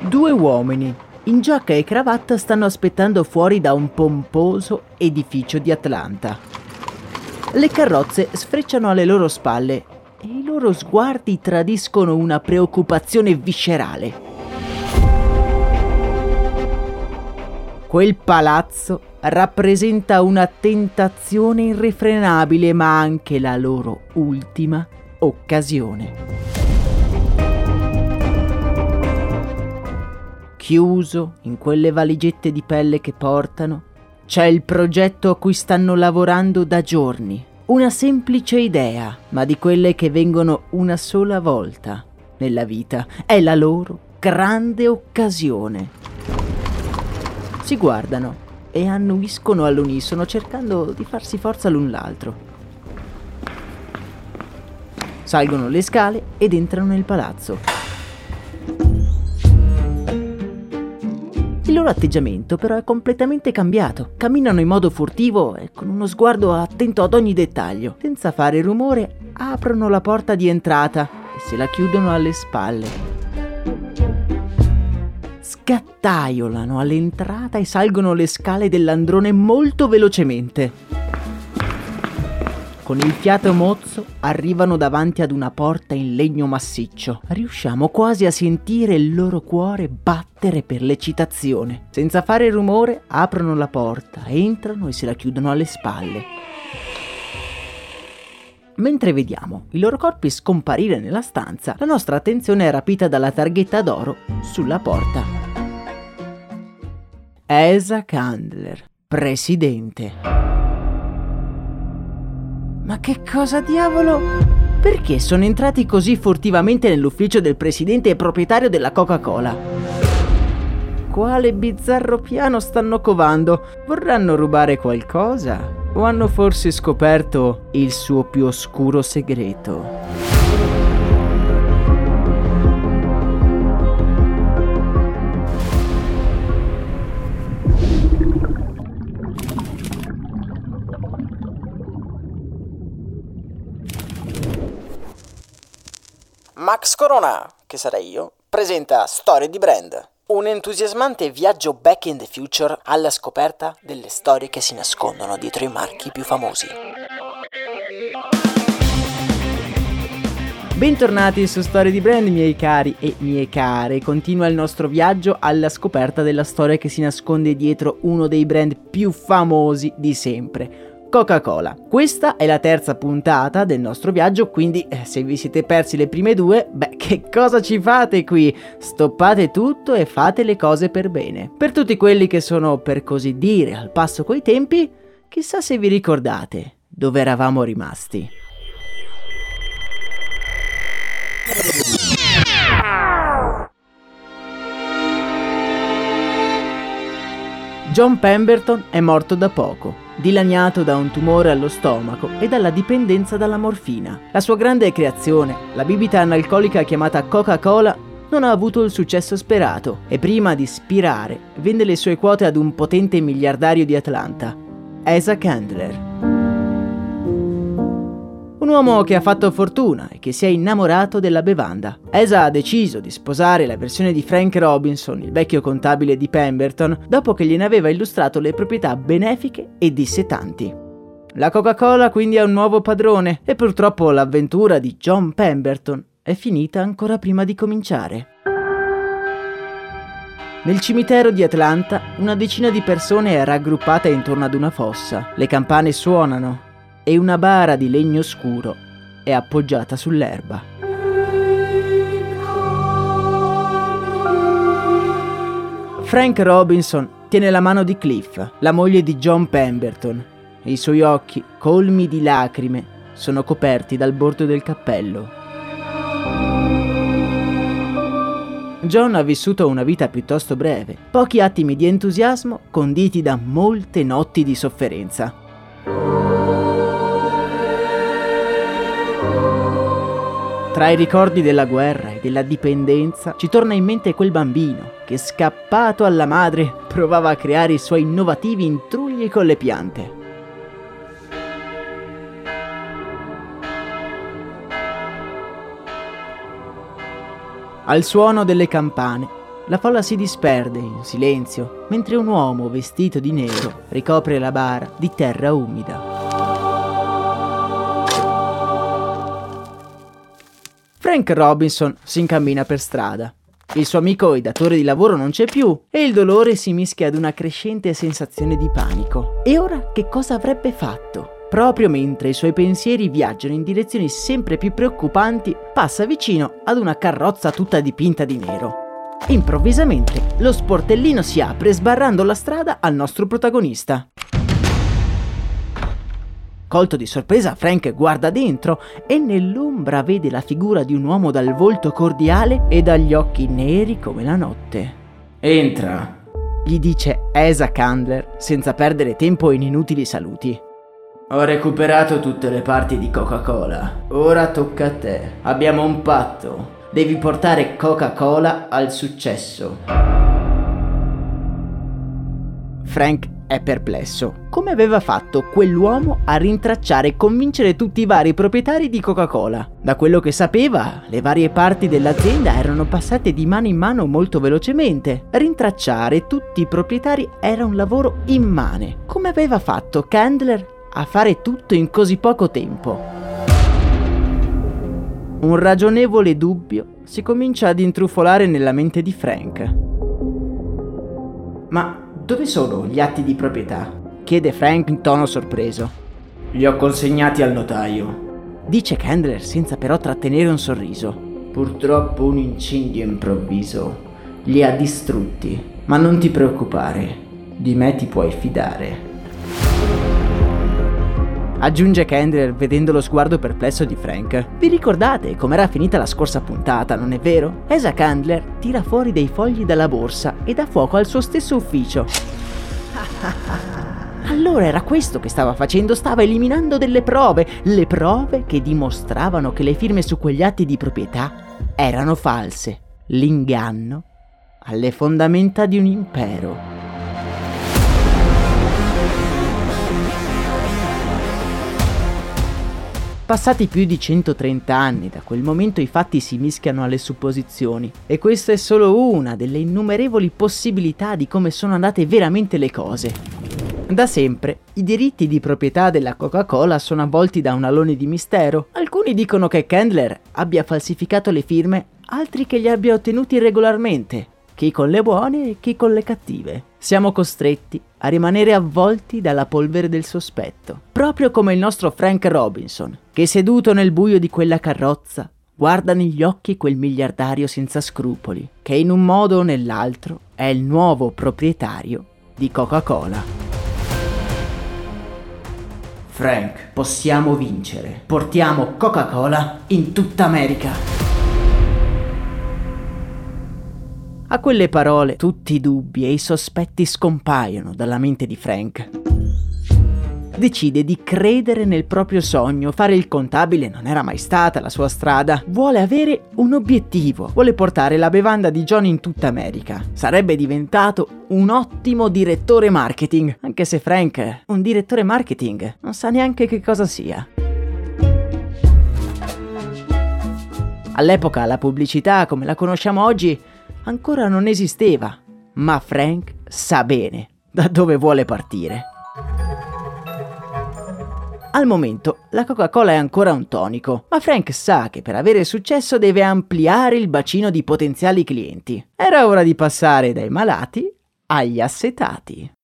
Due uomini in giacca e cravatta stanno aspettando fuori da un pomposo edificio di Atlanta. Le carrozze sfrecciano alle loro spalle e i loro sguardi tradiscono una preoccupazione viscerale. Quel palazzo rappresenta una tentazione irrefrenabile, ma anche la loro ultima occasione. Chiuso in quelle valigette di pelle che portano, c'è il progetto a cui stanno lavorando da giorni. Una semplice idea, ma di quelle che vengono una sola volta nella vita. È la loro grande occasione. Si guardano e annuiscono all'unisono cercando di farsi forza l'un l'altro. Salgono le scale ed entrano nel palazzo. Loro atteggiamento però è completamente cambiato. Camminano in modo furtivo e con uno sguardo attento ad ogni dettaglio. Senza fare rumore, aprono la porta di entrata e se la chiudono alle spalle. Scattaiolano all'entrata e salgono le scale dell'androne molto velocemente. Con il fiato mozzo arrivano davanti ad una porta in legno massiccio. Riusciamo quasi a sentire il loro cuore battere per l'eccitazione. Senza fare rumore aprono la porta, entrano e se la chiudono alle spalle. Mentre vediamo i loro corpi scomparire nella stanza, la nostra attenzione è rapita dalla targhetta d'oro sulla porta. Esa Candler, presidente. Ma che cosa diavolo? Perché sono entrati così furtivamente nell'ufficio del presidente e proprietario della Coca-Cola? Quale bizzarro piano stanno covando? Vorranno rubare qualcosa? O hanno forse scoperto il suo più oscuro segreto? Max Corona, che sarei io, presenta Storie di Brand, un entusiasmante viaggio back in the future alla scoperta delle storie che si nascondono dietro i marchi più famosi. Bentornati su Storie di Brand, miei cari e mie care. Continua il nostro viaggio alla scoperta della storia che si nasconde dietro uno dei brand più famosi di sempre Coca-Cola. Questa è la terza puntata del nostro viaggio, quindi eh, se vi siete persi le prime due, beh, che cosa ci fate qui? Stoppate tutto e fate le cose per bene. Per tutti quelli che sono, per così dire, al passo coi tempi, chissà se vi ricordate dove eravamo rimasti. John Pemberton è morto da poco dilaniato da un tumore allo stomaco e dalla dipendenza dalla morfina. La sua grande creazione, la bibita analcolica chiamata Coca-Cola, non ha avuto il successo sperato e prima di spirare vende le sue quote ad un potente miliardario di Atlanta, Asa Candler. Un uomo che ha fatto fortuna e che si è innamorato della bevanda. Esa ha deciso di sposare la versione di Frank Robinson, il vecchio contabile di Pemberton, dopo che gliene aveva illustrato le proprietà benefiche e dissetanti. La Coca-Cola quindi ha un nuovo padrone e purtroppo l'avventura di John Pemberton è finita ancora prima di cominciare. Nel cimitero di Atlanta una decina di persone è raggruppata intorno ad una fossa. Le campane suonano e una bara di legno scuro è appoggiata sull'erba. Frank Robinson tiene la mano di Cliff, la moglie di John Pemberton. I suoi occhi, colmi di lacrime, sono coperti dal bordo del cappello. John ha vissuto una vita piuttosto breve, pochi attimi di entusiasmo conditi da molte notti di sofferenza. Tra i ricordi della guerra e della dipendenza ci torna in mente quel bambino che, scappato alla madre, provava a creare i suoi innovativi intrugli con le piante. Al suono delle campane, la folla si disperde in silenzio, mentre un uomo vestito di nero ricopre la bara di terra umida. Frank Robinson si incammina per strada. Il suo amico e datore di lavoro non c'è più e il dolore si mischia ad una crescente sensazione di panico. E ora che cosa avrebbe fatto? Proprio mentre i suoi pensieri viaggiano in direzioni sempre più preoccupanti, passa vicino ad una carrozza tutta dipinta di nero. Improvvisamente lo sportellino si apre sbarrando la strada al nostro protagonista. Colto di sorpresa, Frank guarda dentro e nell'ombra vede la figura di un uomo dal volto cordiale e dagli occhi neri come la notte. Entra, gli dice Esa Candler senza perdere tempo in inutili saluti. Ho recuperato tutte le parti di Coca-Cola. Ora tocca a te. Abbiamo un patto. Devi portare Coca-Cola al successo. Frank è perplesso. Come aveva fatto quell'uomo a rintracciare e convincere tutti i vari proprietari di Coca-Cola? Da quello che sapeva, le varie parti dell'azienda erano passate di mano in mano molto velocemente. Rintracciare tutti i proprietari era un lavoro immane. Come aveva fatto Candler a fare tutto in così poco tempo. Un ragionevole dubbio si comincia ad intrufolare nella mente di Frank. Ma dove sono gli atti di proprietà? chiede Frank in tono sorpreso. Li ho consegnati al notaio, dice Candler senza però trattenere un sorriso. Purtroppo un incendio improvviso li ha distrutti, ma non ti preoccupare, di me ti puoi fidare. Aggiunge Kendler vedendo lo sguardo perplesso di Frank. Vi ricordate com'era finita la scorsa puntata, non è vero? Esa Candler tira fuori dei fogli dalla borsa e dà fuoco al suo stesso ufficio. Allora era questo che stava facendo, stava eliminando delle prove, le prove che dimostravano che le firme su quegli atti di proprietà erano false. L'inganno alle fondamenta di un impero. Passati più di 130 anni da quel momento i fatti si mischiano alle supposizioni e questa è solo una delle innumerevoli possibilità di come sono andate veramente le cose. Da sempre i diritti di proprietà della Coca-Cola sono avvolti da un alone di mistero. Alcuni dicono che Candler abbia falsificato le firme, altri che li abbia ottenuti regolarmente, chi con le buone e chi con le cattive. Siamo costretti a rimanere avvolti dalla polvere del sospetto, proprio come il nostro Frank Robinson, che seduto nel buio di quella carrozza guarda negli occhi quel miliardario senza scrupoli, che in un modo o nell'altro è il nuovo proprietario di Coca-Cola. Frank, possiamo vincere. Portiamo Coca-Cola in tutta America. A quelle parole tutti i dubbi e i sospetti scompaiono dalla mente di Frank. Decide di credere nel proprio sogno, fare il contabile non era mai stata la sua strada, vuole avere un obiettivo, vuole portare la bevanda di John in tutta America. Sarebbe diventato un ottimo direttore marketing, anche se Frank, un direttore marketing, non sa neanche che cosa sia. All'epoca la pubblicità come la conosciamo oggi ancora non esisteva, ma Frank sa bene da dove vuole partire. Al momento la Coca-Cola è ancora un tonico, ma Frank sa che per avere successo deve ampliare il bacino di potenziali clienti. Era ora di passare dai malati agli assetati.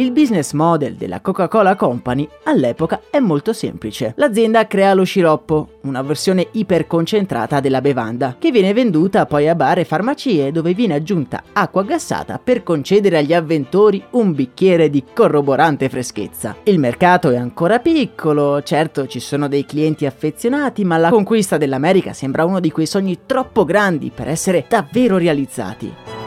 Il business model della Coca-Cola Company all'epoca è molto semplice. L'azienda crea lo sciroppo, una versione iperconcentrata della bevanda, che viene venduta poi a bar e farmacie dove viene aggiunta acqua gassata per concedere agli avventori un bicchiere di corroborante freschezza. Il mercato è ancora piccolo, certo ci sono dei clienti affezionati, ma la conquista dell'America sembra uno di quei sogni troppo grandi per essere davvero realizzati.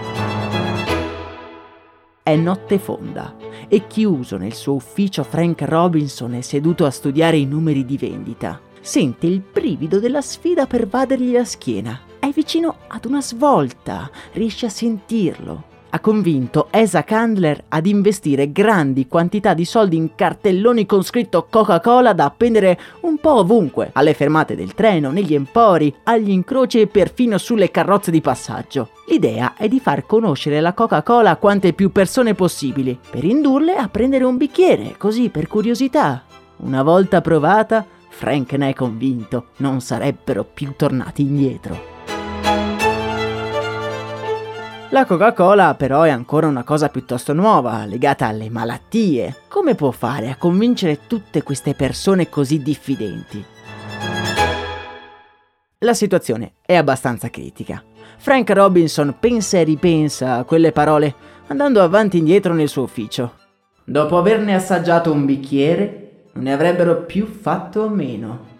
È notte fonda e chiuso nel suo ufficio Frank Robinson è seduto a studiare i numeri di vendita. Sente il brivido della sfida pervadergli la schiena. È vicino ad una svolta, riesce a sentirlo ha convinto Esa Candler ad investire grandi quantità di soldi in cartelloni con scritto Coca-Cola da appendere un po' ovunque, alle fermate del treno, negli empori, agli incroci e perfino sulle carrozze di passaggio. L'idea è di far conoscere la Coca-Cola a quante più persone possibili, per indurle a prendere un bicchiere, così per curiosità. Una volta provata, Frank ne è convinto, non sarebbero più tornati indietro. La Coca-Cola però è ancora una cosa piuttosto nuova, legata alle malattie. Come può fare a convincere tutte queste persone così diffidenti? La situazione è abbastanza critica. Frank Robinson pensa e ripensa a quelle parole, andando avanti e indietro nel suo ufficio. Dopo averne assaggiato un bicchiere, non ne avrebbero più fatto a meno.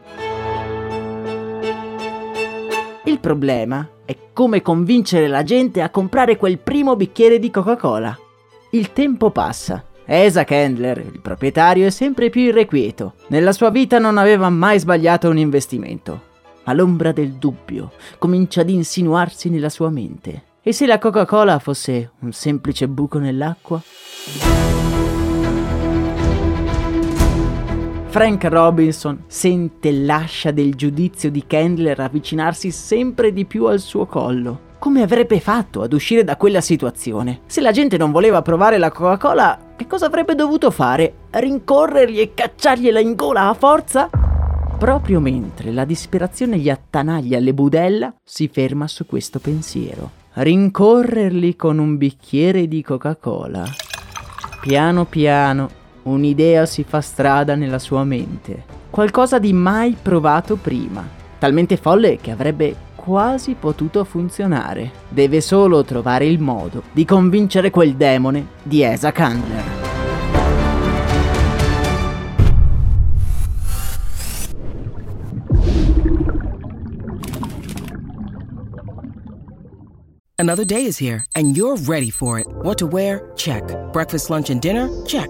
Il problema è come convincere la gente a comprare quel primo bicchiere di Coca-Cola. Il tempo passa. Esa Kendler, il proprietario, è sempre più irrequieto. Nella sua vita non aveva mai sbagliato un investimento. Ma l'ombra del dubbio comincia ad insinuarsi nella sua mente. E se la Coca-Cola fosse un semplice buco nell'acqua? Frank Robinson sente l'ascia del giudizio di Candler avvicinarsi sempre di più al suo collo. Come avrebbe fatto ad uscire da quella situazione? Se la gente non voleva provare la Coca-Cola, che cosa avrebbe dovuto fare? Rincorrergli e cacciargliela in gola a forza? Proprio mentre la disperazione gli attanaglia le budella, si ferma su questo pensiero. Rincorrerli con un bicchiere di Coca-Cola. Piano piano Un'idea si fa strada nella sua mente, qualcosa di mai provato prima, talmente folle che avrebbe quasi potuto funzionare. Deve solo trovare il modo di convincere quel demone di Esa Candler. Another day is here and you're ready for it. What to wear? Check. Breakfast, lunch and dinner? Check.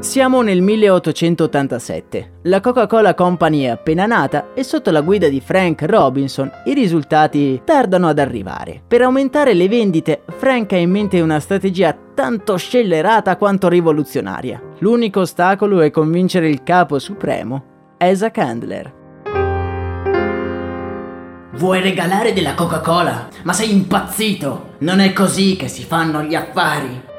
Siamo nel 1887. La Coca-Cola Company è appena nata e sotto la guida di Frank Robinson i risultati tardano ad arrivare. Per aumentare le vendite, Frank ha in mente una strategia tanto scellerata quanto rivoluzionaria. L'unico ostacolo è convincere il capo supremo, Asa Candler. Vuoi regalare della Coca-Cola? Ma sei impazzito! Non è così che si fanno gli affari!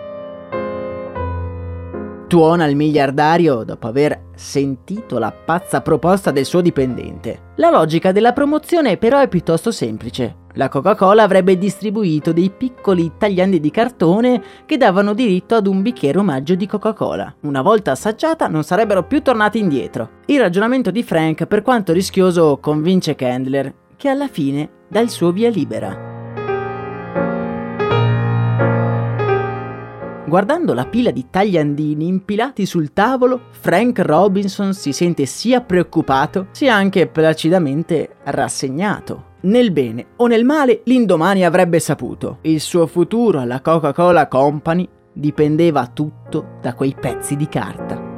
Tuona il miliardario dopo aver sentito la pazza proposta del suo dipendente. La logica della promozione però è piuttosto semplice. La Coca-Cola avrebbe distribuito dei piccoli tagliandi di cartone che davano diritto ad un bicchiere omaggio di Coca-Cola. Una volta assaggiata non sarebbero più tornati indietro. Il ragionamento di Frank, per quanto rischioso, convince Candler, che alla fine dà il suo via libera. Guardando la pila di tagliandini impilati sul tavolo, Frank Robinson si sente sia preoccupato sia anche placidamente rassegnato. Nel bene o nel male, l'indomani avrebbe saputo. Il suo futuro alla Coca-Cola Company dipendeva tutto da quei pezzi di carta.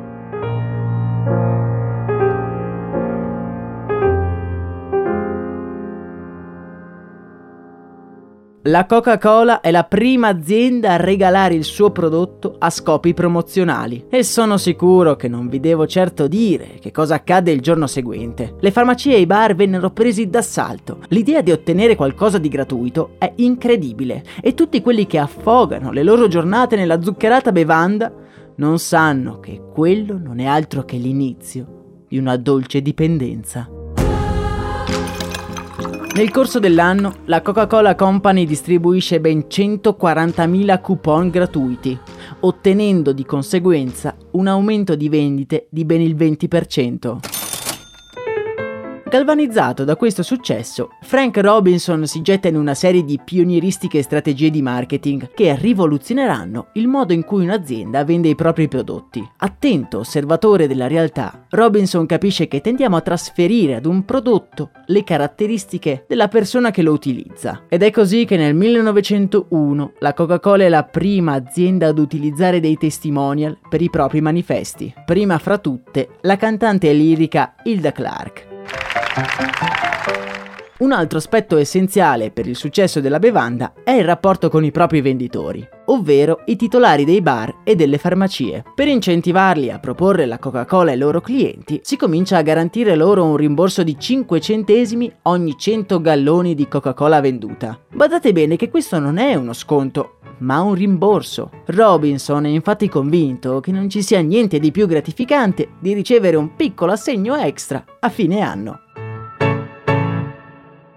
La Coca-Cola è la prima azienda a regalare il suo prodotto a scopi promozionali e sono sicuro che non vi devo certo dire che cosa accadde il giorno seguente. Le farmacie e i bar vennero presi d'assalto. L'idea di ottenere qualcosa di gratuito è incredibile e tutti quelli che affogano le loro giornate nella zuccherata bevanda non sanno che quello non è altro che l'inizio di una dolce dipendenza. Nel corso dell'anno la Coca-Cola Company distribuisce ben 140.000 coupon gratuiti, ottenendo di conseguenza un aumento di vendite di ben il 20%. Galvanizzato da questo successo, Frank Robinson si getta in una serie di pionieristiche strategie di marketing che rivoluzioneranno il modo in cui un'azienda vende i propri prodotti. Attento osservatore della realtà, Robinson capisce che tendiamo a trasferire ad un prodotto le caratteristiche della persona che lo utilizza. Ed è così che nel 1901 la Coca-Cola è la prima azienda ad utilizzare dei testimonial per i propri manifesti. Prima fra tutte la cantante lirica Hilda Clark. Un altro aspetto essenziale per il successo della bevanda è il rapporto con i propri venditori, ovvero i titolari dei bar e delle farmacie. Per incentivarli a proporre la Coca-Cola ai loro clienti, si comincia a garantire loro un rimborso di 5 centesimi ogni 100 galloni di Coca-Cola venduta. Badate bene che questo non è uno sconto, ma un rimborso. Robinson è infatti convinto che non ci sia niente di più gratificante di ricevere un piccolo assegno extra a fine anno.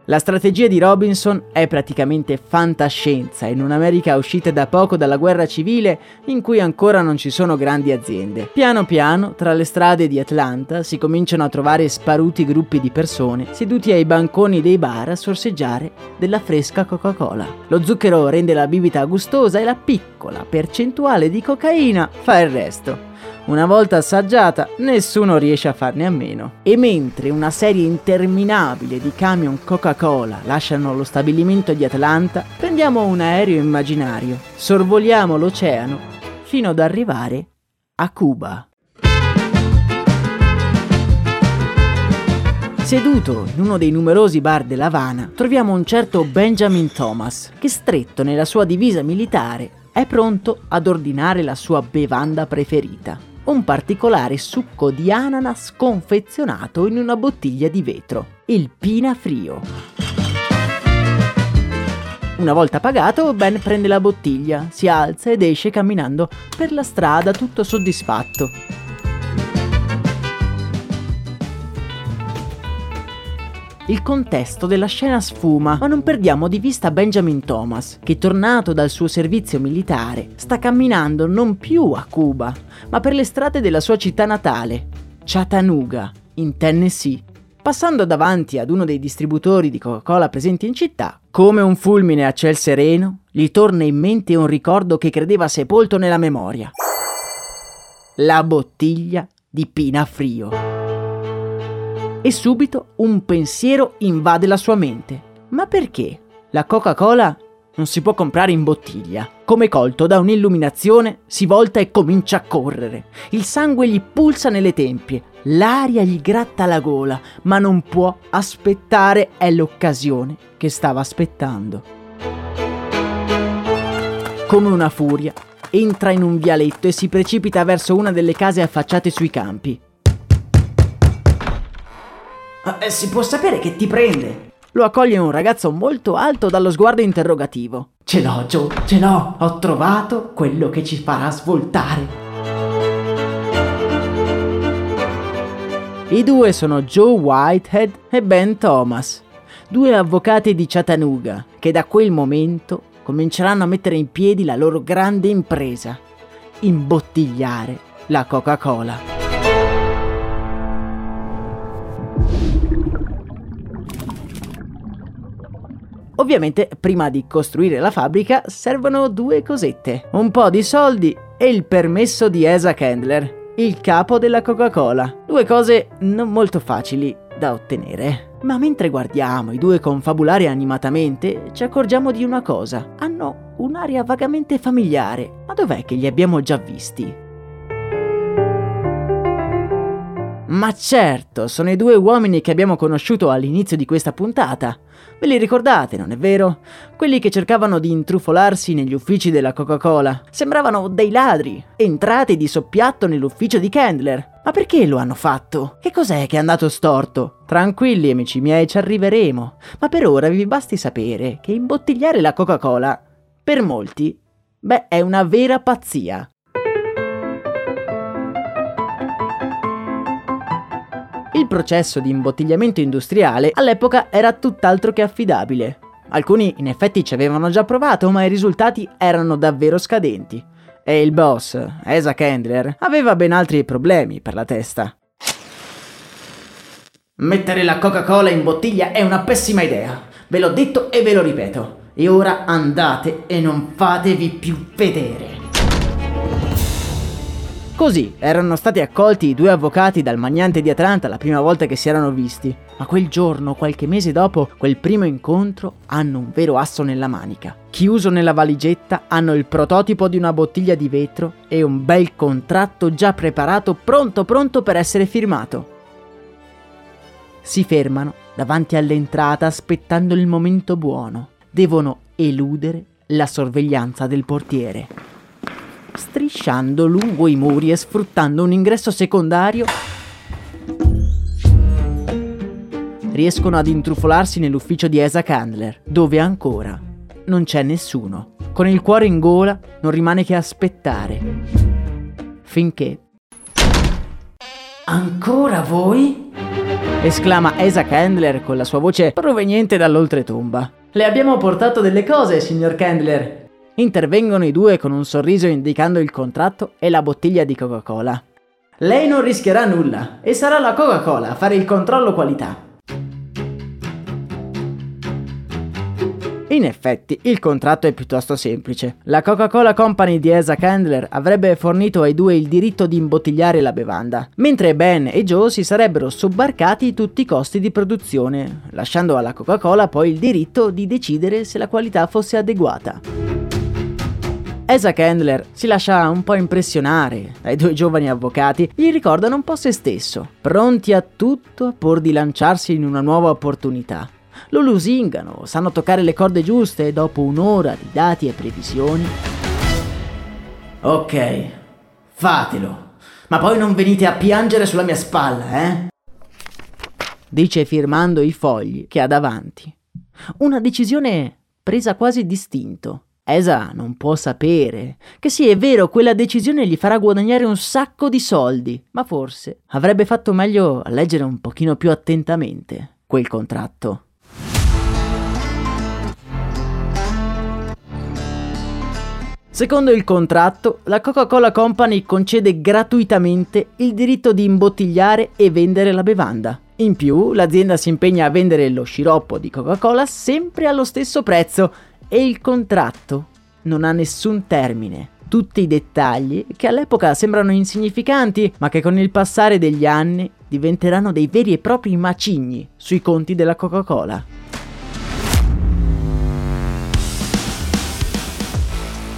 La strategia di Robinson è praticamente fantascienza in un'America uscita da poco dalla guerra civile in cui ancora non ci sono grandi aziende. Piano piano, tra le strade di Atlanta si cominciano a trovare sparuti gruppi di persone seduti ai banconi dei bar a sorseggiare della fresca Coca-Cola. Lo zucchero rende la bibita gustosa e la piccola percentuale di cocaina fa il resto. Una volta assaggiata, nessuno riesce a farne a meno. E mentre una serie interminabile di camion Coca-Cola lasciano lo stabilimento di Atlanta, prendiamo un aereo immaginario, sorvoliamo l'oceano fino ad arrivare a Cuba. Seduto in uno dei numerosi bar della Havana, troviamo un certo Benjamin Thomas, che stretto nella sua divisa militare è pronto ad ordinare la sua bevanda preferita un particolare succo di ananas confezionato in una bottiglia di vetro, il Pina Frio. Una volta pagato, Ben prende la bottiglia, si alza ed esce camminando per la strada tutto soddisfatto. Il contesto della scena sfuma, ma non perdiamo di vista Benjamin Thomas, che tornato dal suo servizio militare sta camminando non più a Cuba, ma per le strade della sua città natale, Chattanooga, in Tennessee. Passando davanti ad uno dei distributori di Coca-Cola presenti in città, come un fulmine a ciel sereno, gli torna in mente un ricordo che credeva sepolto nella memoria. La bottiglia di Pina Frio e subito un pensiero invade la sua mente. Ma perché? La Coca-Cola non si può comprare in bottiglia. Come colto da un'illuminazione, si volta e comincia a correre. Il sangue gli pulsa nelle tempie, l'aria gli gratta la gola, ma non può aspettare, è l'occasione che stava aspettando. Come una furia, entra in un vialetto e si precipita verso una delle case affacciate sui campi. Eh, si può sapere che ti prende? Lo accoglie un ragazzo molto alto dallo sguardo interrogativo. Ce l'ho, Joe, ce l'ho. Ho trovato quello che ci farà svoltare. I due sono Joe Whitehead e Ben Thomas, due avvocati di Chattanooga che da quel momento cominceranno a mettere in piedi la loro grande impresa, imbottigliare la Coca-Cola. Ovviamente, prima di costruire la fabbrica servono due cosette: un po' di soldi e il permesso di Esa Candler, il capo della Coca-Cola. Due cose non molto facili da ottenere. Ma mentre guardiamo i due confabulare animatamente, ci accorgiamo di una cosa. Hanno un'aria vagamente familiare. Ma dov'è che li abbiamo già visti? Ma certo, sono i due uomini che abbiamo conosciuto all'inizio di questa puntata. Ve li ricordate, non è vero? Quelli che cercavano di intrufolarsi negli uffici della Coca-Cola. Sembravano dei ladri, entrati di soppiatto nell'ufficio di Candler. Ma perché lo hanno fatto? Che cos'è che è andato storto? Tranquilli, amici miei, ci arriveremo. Ma per ora vi basti sapere che imbottigliare la Coca-Cola, per molti, beh, è una vera pazzia. Il processo di imbottigliamento industriale all'epoca era tutt'altro che affidabile. Alcuni in effetti ci avevano già provato, ma i risultati erano davvero scadenti. E il boss, Esa Candler, aveva ben altri problemi per la testa. Mettere la Coca-Cola in bottiglia è una pessima idea. Ve l'ho detto e ve lo ripeto. E ora andate e non fatevi più vedere. Così erano stati accolti i due avvocati dal magnante di Atlanta la prima volta che si erano visti, ma quel giorno, qualche mese dopo quel primo incontro, hanno un vero asso nella manica. Chiuso nella valigetta hanno il prototipo di una bottiglia di vetro e un bel contratto già preparato, pronto pronto per essere firmato. Si fermano davanti all'entrata aspettando il momento buono. Devono eludere la sorveglianza del portiere strisciando lungo i muri e sfruttando un ingresso secondario, riescono ad intrufolarsi nell'ufficio di Esa Candler, dove ancora non c'è nessuno. Con il cuore in gola non rimane che aspettare. Finché... Ancora voi? esclama Esa Candler con la sua voce proveniente dall'oltretomba. Le abbiamo portato delle cose, signor Candler, Intervengono i due con un sorriso indicando il contratto e la bottiglia di Coca-Cola. Lei non rischierà nulla e sarà la Coca-Cola a fare il controllo qualità. In effetti, il contratto è piuttosto semplice. La Coca-Cola Company di Asa Candler avrebbe fornito ai due il diritto di imbottigliare la bevanda, mentre Ben e Joe si sarebbero sobbarcati tutti i costi di produzione, lasciando alla Coca-Cola poi il diritto di decidere se la qualità fosse adeguata. Esa Candler si lascia un po' impressionare dai due giovani avvocati, gli ricordano un po' se stesso, pronti a tutto pur di lanciarsi in una nuova opportunità. Lo lusingano, sanno toccare le corde giuste e dopo un'ora di dati e previsioni. Ok, fatelo, ma poi non venite a piangere sulla mia spalla, eh? Dice firmando i fogli che ha davanti. Una decisione presa quasi distinto Esa non può sapere che sì, è vero, quella decisione gli farà guadagnare un sacco di soldi, ma forse avrebbe fatto meglio a leggere un pochino più attentamente quel contratto. Secondo il contratto, la Coca-Cola Company concede gratuitamente il diritto di imbottigliare e vendere la bevanda. In più, l'azienda si impegna a vendere lo sciroppo di Coca-Cola sempre allo stesso prezzo e il contratto non ha nessun termine. Tutti i dettagli che all'epoca sembrano insignificanti, ma che con il passare degli anni diventeranno dei veri e propri macigni sui conti della Coca-Cola.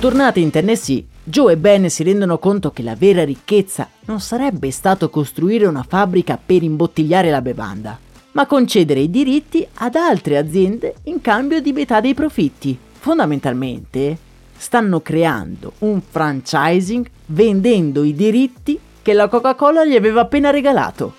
Tornati in Tennessee, Joe e Ben si rendono conto che la vera ricchezza non sarebbe stato costruire una fabbrica per imbottigliare la bevanda, ma concedere i diritti ad altre aziende in cambio di metà dei profitti. Fondamentalmente stanno creando un franchising vendendo i diritti che la Coca-Cola gli aveva appena regalato.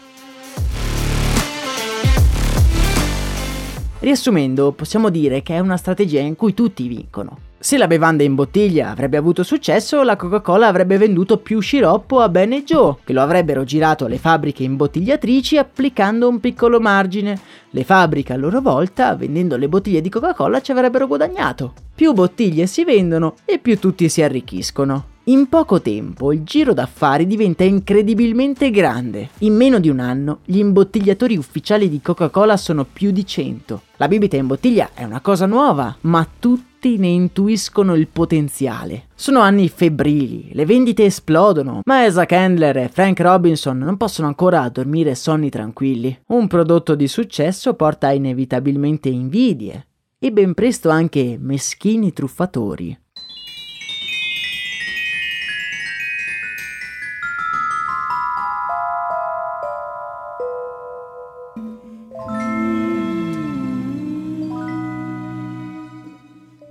Riassumendo, possiamo dire che è una strategia in cui tutti vincono. Se la bevanda in bottiglia avrebbe avuto successo, la Coca-Cola avrebbe venduto più sciroppo a Ben e Joe, che lo avrebbero girato alle fabbriche imbottigliatrici applicando un piccolo margine. Le fabbriche a loro volta, vendendo le bottiglie di Coca-Cola, ci avrebbero guadagnato. Più bottiglie si vendono e più tutti si arricchiscono. In poco tempo il giro d'affari diventa incredibilmente grande. In meno di un anno gli imbottigliatori ufficiali di Coca-Cola sono più di 100. La bibita in bottiglia è una cosa nuova, ma tutti ne intuiscono il potenziale. Sono anni febbrili, le vendite esplodono, ma Esa Candler e Frank Robinson non possono ancora dormire sonni tranquilli. Un prodotto di successo porta inevitabilmente invidie e ben presto anche meschini truffatori.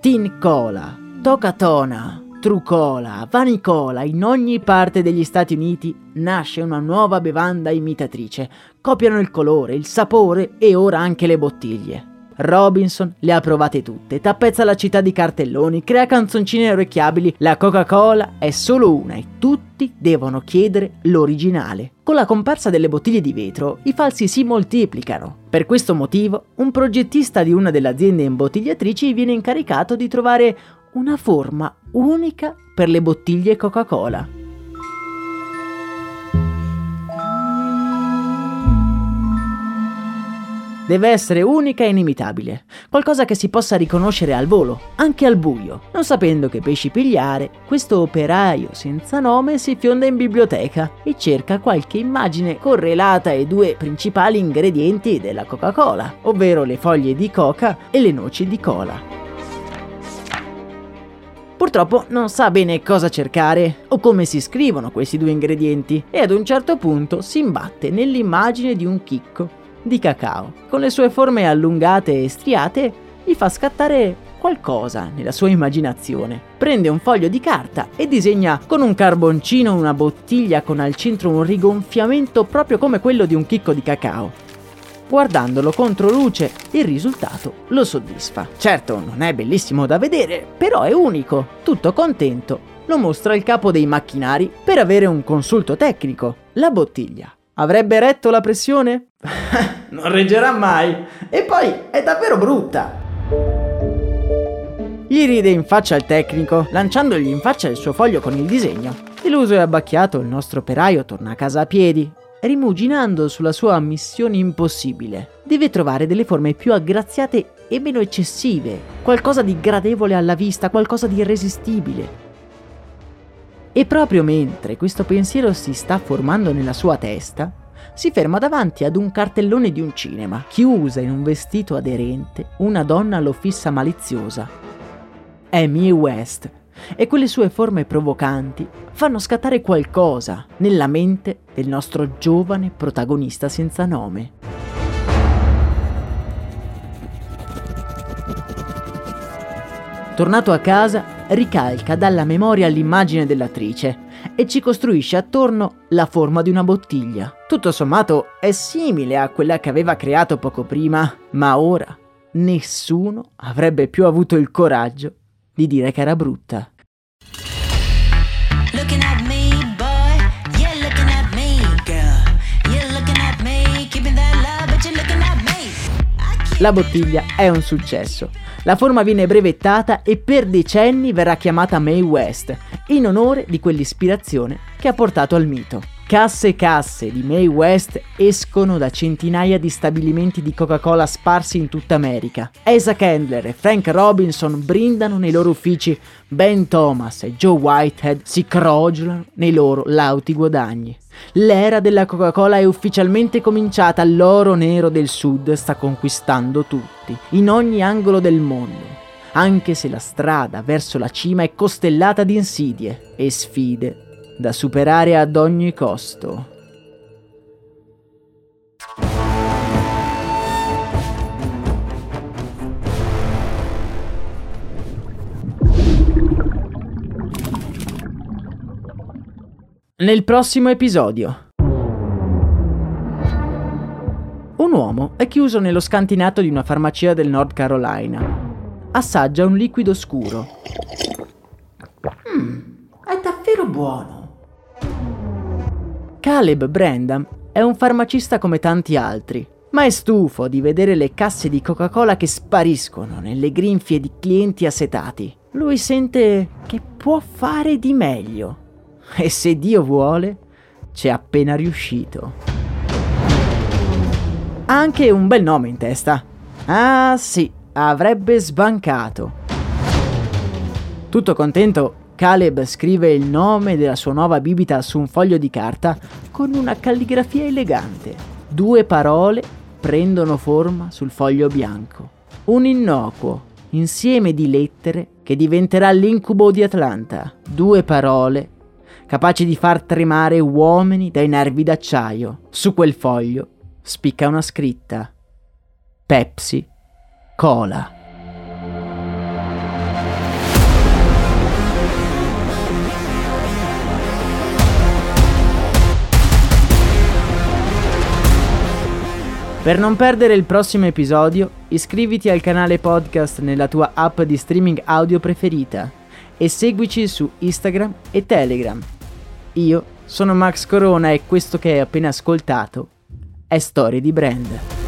Tin Cola, Tocatona, Trucola, Vanicola, in ogni parte degli Stati Uniti nasce una nuova bevanda imitatrice. Copiano il colore, il sapore e ora anche le bottiglie. Robinson le ha provate tutte, tappezza la città di cartelloni, crea canzoncine orecchiabili, la Coca-Cola è solo una e tutti devono chiedere l'originale. Con la comparsa delle bottiglie di vetro, i falsi si moltiplicano. Per questo motivo, un progettista di una delle aziende imbottigliatrici viene incaricato di trovare una forma unica per le bottiglie Coca-Cola. Deve essere unica e inimitabile, qualcosa che si possa riconoscere al volo, anche al buio. Non sapendo che pesci pigliare, questo operaio senza nome si fionda in biblioteca e cerca qualche immagine correlata ai due principali ingredienti della Coca-Cola, ovvero le foglie di coca e le noci di cola. Purtroppo non sa bene cosa cercare o come si scrivono questi due ingredienti e ad un certo punto si imbatte nell'immagine di un chicco di cacao. Con le sue forme allungate e striate gli fa scattare qualcosa nella sua immaginazione. Prende un foglio di carta e disegna con un carboncino una bottiglia con al centro un rigonfiamento proprio come quello di un chicco di cacao. Guardandolo contro luce, il risultato lo soddisfa. Certo, non è bellissimo da vedere, però è unico. Tutto contento, lo mostra il capo dei macchinari per avere un consulto tecnico. La bottiglia Avrebbe retto la pressione? non reggerà mai. E poi è davvero brutta. Gli ride in faccia il tecnico, lanciandogli in faccia il suo foglio con il disegno. Illuso e abbacchiato, il nostro operaio torna a casa a piedi, rimuginando sulla sua missione impossibile. Deve trovare delle forme più aggraziate e meno eccessive, qualcosa di gradevole alla vista, qualcosa di irresistibile. E proprio mentre questo pensiero si sta formando nella sua testa, si ferma davanti ad un cartellone di un cinema, chiusa in un vestito aderente, una donna lo fissa maliziosa. È Mie West, e quelle sue forme provocanti fanno scattare qualcosa nella mente del nostro giovane protagonista senza nome. Tornato a casa, ricalca dalla memoria l'immagine dell'attrice e ci costruisce attorno la forma di una bottiglia. Tutto sommato è simile a quella che aveva creato poco prima, ma ora nessuno avrebbe più avuto il coraggio di dire che era brutta. La bottiglia è un successo la forma viene brevettata e per decenni verrà chiamata Mae West, in onore di quell'ispirazione che ha portato al mito. Casse e casse di Mae West escono da centinaia di stabilimenti di Coca-Cola sparsi in tutta America. Asa Candler e Frank Robinson brindano nei loro uffici, Ben Thomas e Joe Whitehead si crogiolano nei loro lauti guadagni. L'era della Coca-Cola è ufficialmente cominciata, l'oro nero del sud sta conquistando tutti, in ogni angolo del mondo, anche se la strada verso la cima è costellata di insidie e sfide da superare ad ogni costo. Nel prossimo episodio. Un uomo è chiuso nello scantinato di una farmacia del North Carolina. Assaggia un liquido scuro. Mmm, è davvero buono. Caleb Brandam è un farmacista come tanti altri, ma è stufo di vedere le casse di Coca-Cola che spariscono nelle grinfie di clienti assetati. Lui sente che può fare di meglio. E se Dio vuole, c'è appena riuscito. Ha anche un bel nome in testa. Ah sì, avrebbe sbancato. Tutto contento, Caleb scrive il nome della sua nuova bibita su un foglio di carta con una calligrafia elegante. Due parole prendono forma sul foglio bianco. Un innocuo insieme di lettere che diventerà l'incubo di Atlanta. Due parole capaci di far tremare uomini dai nervi d'acciaio. Su quel foglio spicca una scritta. Pepsi Cola. Per non perdere il prossimo episodio, iscriviti al canale podcast nella tua app di streaming audio preferita e seguici su Instagram e Telegram. Io sono Max Corona e questo che hai appena ascoltato è Storie di Brand.